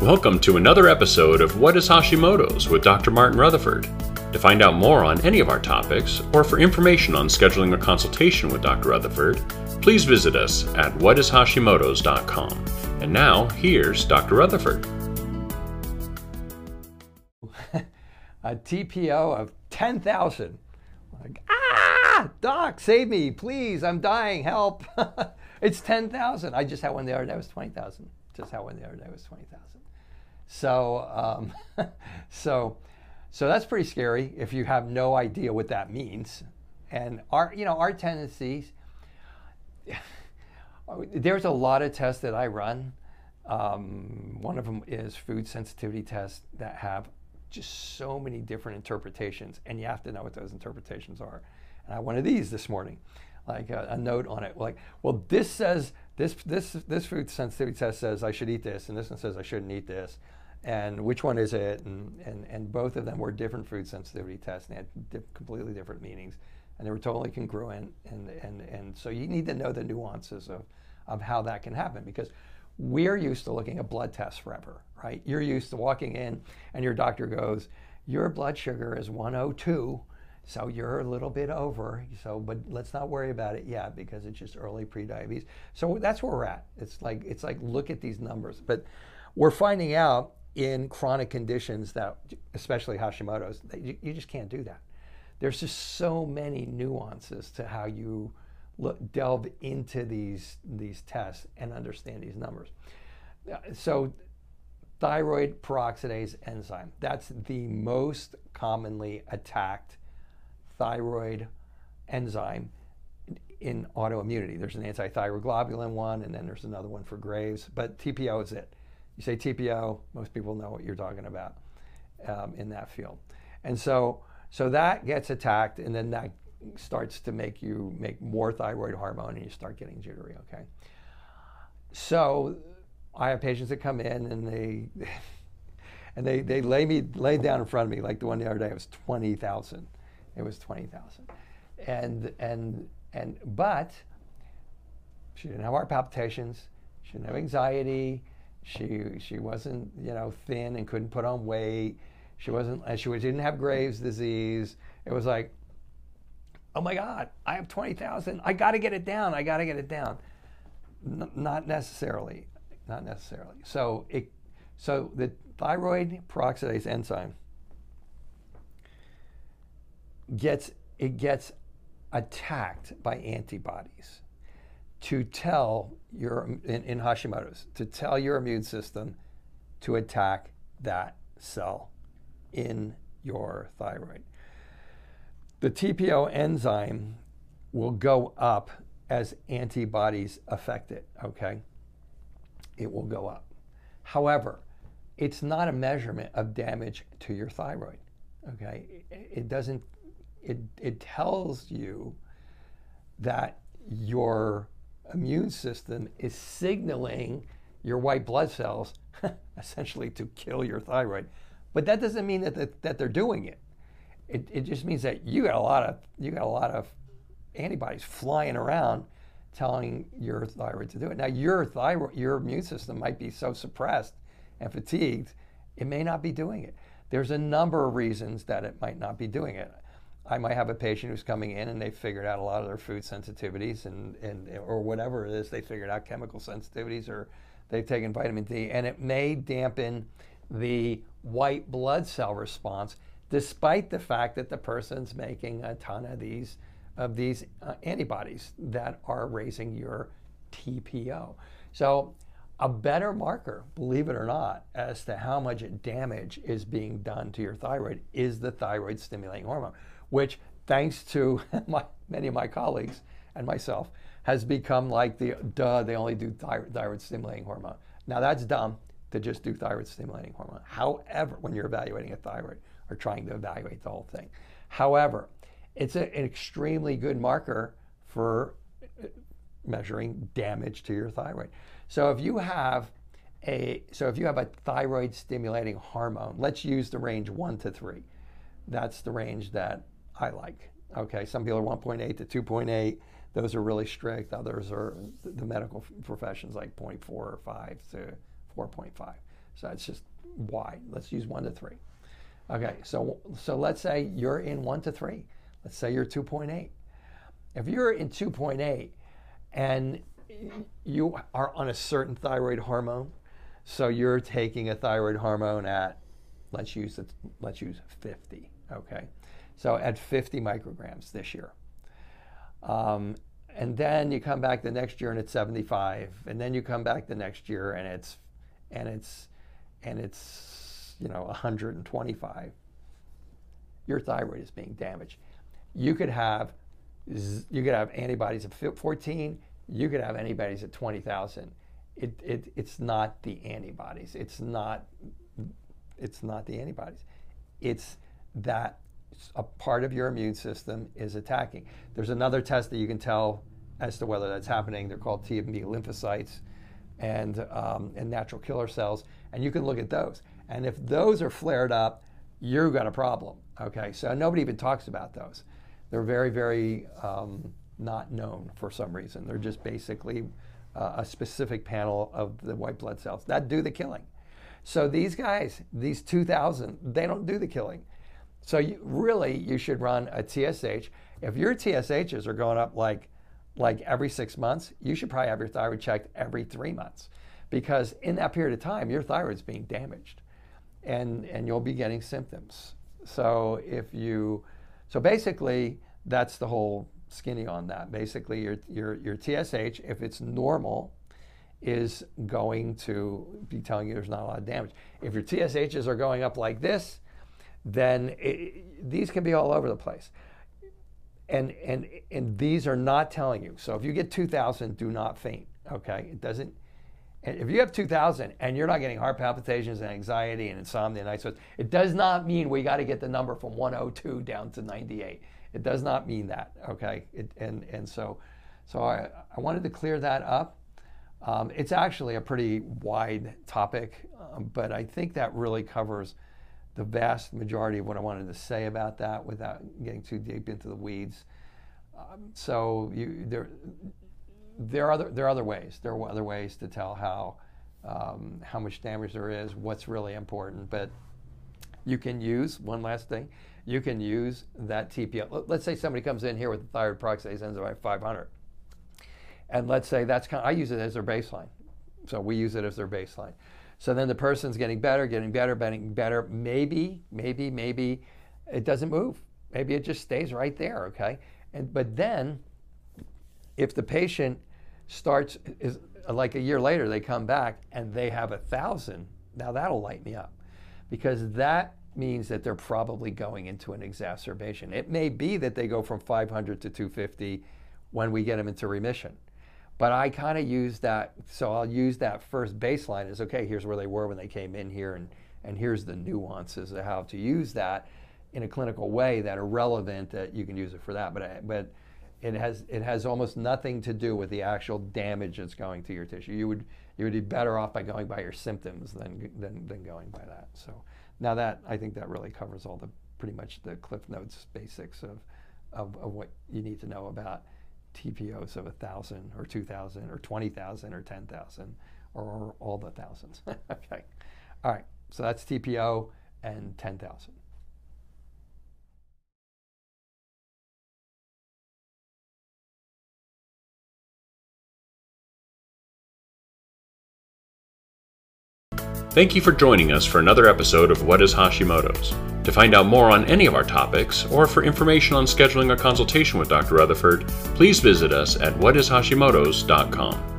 Welcome to another episode of What is Hashimoto's with Dr. Martin Rutherford. To find out more on any of our topics, or for information on scheduling a consultation with Dr. Rutherford, please visit us at whatishashimoto's.com. And now, here's Dr. Rutherford. a TPO of 10,000. Like, ah, doc, save me, please, I'm dying, help. it's 10,000. I just had one the other day, it was 20,000. Just had one the other day, it was 20,000. So, um, so, so that's pretty scary if you have no idea what that means. And our, you know, our tendencies, there's a lot of tests that I run. Um, one of them is food sensitivity tests that have just so many different interpretations, and you have to know what those interpretations are. And I have one of these this morning, like a, a, note on it, like, well, this says this this this food sensitivity test says I should eat this, and this one says I shouldn't eat this, and which one is it? And and and both of them were different food sensitivity tests, and they had di- completely different meanings, and they were totally congruent, and and and so you need to know the nuances of of how that can happen because we're used to looking at blood tests forever, right? You're used to walking in and your doctor goes, Your blood sugar is 102, so you're a little bit over. So, but let's not worry about it yet because it's just early prediabetes. So that's where we're at. It's like it's like look at these numbers. But we're finding out in chronic conditions that, especially Hashimoto's, you, just can't do that. There's just so many nuances to how you look, delve into these, these tests and understand these numbers. Uh, so thyroid peroxidase enzyme, that's the most commonly attacked thyroid enzyme in autoimmunity. There's an antithyroglobulin one, and then there's another one for Graves, but TPO is it. You say TPO, most people know what you're talking about um, in that field. And so, so that gets attacked, and then that starts to make you make more thyroid hormone and you start getting jittery, okay? So I have patients that come in and they and they, they lay me lay down in front of me like the one the other day it was 20,000. It was 20,000. And and and but she didn't have heart palpitations, she didn't have anxiety, she she wasn't, you know, thin and couldn't put on weight. She wasn't she didn't have Graves disease. It was like oh my God, I have 20,000. I got to get it down. I got to get it down. N- not necessarily. Not necessarily. So it, so the thyroid peroxidase enzyme gets it gets attacked by antibodies to tell your in, in Hashimoto's to tell your immune system to attack that cell in your thyroid. The TPO enzyme will go up as antibodies affect it, okay? It will go up. However, it's not a measurement of damage to your thyroid, okay? It doesn't, it, it tells you that your immune system is signaling your white blood cells essentially to kill your thyroid. But that doesn't mean that, that, that they're doing it it, it just means that you got a lot of you got a lot of antibodies flying around telling your thyroid to do it. Now your thyroid your immune system might be so suppressed and fatigued, it may not be doing it. There's a number of reasons that it might not be doing it. I might have a patient who's coming in and they figured out a lot of their food sensitivities and, and or whatever it is, they figured out chemical sensitivities or they've taken vitamin D and it may dampen the white blood cell response despite the fact that the person's making a ton of these of these uh, antibodies that are raising your TPO. So a better marker, believe it or not, as to how much damage is being done to your thyroid is the thyroid stimulating hormone, which thanks to my, many of my colleagues and myself has become like the duh, they only do thyroid, thyroid stimulating hormone. Now that's dumb to just do thyroid stimulating hormone. However, when you're evaluating a thyroid, or trying to evaluate the whole thing. However, it's a, an extremely good marker for measuring damage to your thyroid. So if you have a so if you have a thyroid stimulating hormone, let's use the range 1 to 3. That's the range that I like. Okay, some people are 1.8 to 2.8. Those are really strict. Others are the medical professions like 0.4 or 5 to 4.5. So it's just wide. Let's use one to three. Okay, so so let's say you're in one to three. Let's say you're 2.8. If you're in 2.8 and you are on a certain thyroid hormone, so you're taking a thyroid hormone at let's use let's use 50. Okay, so at 50 micrograms this year. Um, and then you come back the next year and it's 75, and then you come back the next year and it's and it's and it's you know 125. Your thyroid is being damaged. You could have you could have antibodies at 14. You could have antibodies at 20,000. It, it, it's not the antibodies. It's not it's not the antibodies. It's that a part of your immune system is attacking. There's another test that you can tell as to whether that's happening. They're called T and B lymphocytes and, um, and natural killer cells, and you can look at those. And if those are flared up, you've got a problem. Okay, so nobody even talks about those. They're very, very um, not known for some reason. They're just basically uh, a specific panel of the white blood cells that do the killing. So these guys, these 2,000, they don't do the killing. So you, really, you should run a TSH. If your TSHs are going up like like every six months, you should probably have your thyroid checked every three months, because in that period of time, your thyroid's being damaged, and and you'll be getting symptoms. So if you, so basically, that's the whole skinny on that. Basically, your your your TSH, if it's normal, is going to be telling you there's not a lot of damage. If your TSHs are going up like this, then it, these can be all over the place. And, and, and these are not telling you. So if you get 2,000, do not faint, okay? It doesn't, if you have 2,000 and you're not getting heart palpitations and anxiety and insomnia and sweats, it does not mean we got to get the number from 102 down to 98. It does not mean that, okay? It, and, and so, so I, I wanted to clear that up. Um, it's actually a pretty wide topic, um, but I think that really covers the vast majority of what I wanted to say about that without getting too deep into the weeds. Um, so you, there, there are other there are other ways. There are other ways to tell how um, how much damage there is, what's really important. But you can use one last thing. You can use that TPO. Let's say somebody comes in here with a thyroid peroxidase enzyme 500, and let's say that's kind. Of, I use it as their baseline. So we use it as their baseline. So then the person's getting better, getting better, getting better. Maybe, maybe, maybe it doesn't move. Maybe it just stays right there, okay? And but then if the patient starts is uh, like a year later they come back and they have a thousand, now that'll light me up. Because that means that they're probably going into an exacerbation. It may be that they go from 500 to 250 when we get them into remission. But I kind of use that, so I'll use that first baseline as okay, here's where they were when they came in here, and, and here's the nuances of how to use that in a clinical way that are relevant that you can use it for that. But, but it, has, it has almost nothing to do with the actual damage that's going to your tissue. You would, you would be better off by going by your symptoms than, than, than going by that. So now that, I think that really covers all the pretty much the Cliff Notes basics of, of, of what you need to know about TPOs of a 1,000 or 2,000 or 20,000 or 10,000 or all the thousands. okay. All right. So that's TPO and 10,000. Thank you for joining us for another episode of What is Hashimoto's. To find out more on any of our topics, or for information on scheduling a consultation with Dr. Rutherford, please visit us at whatishashimoto's.com.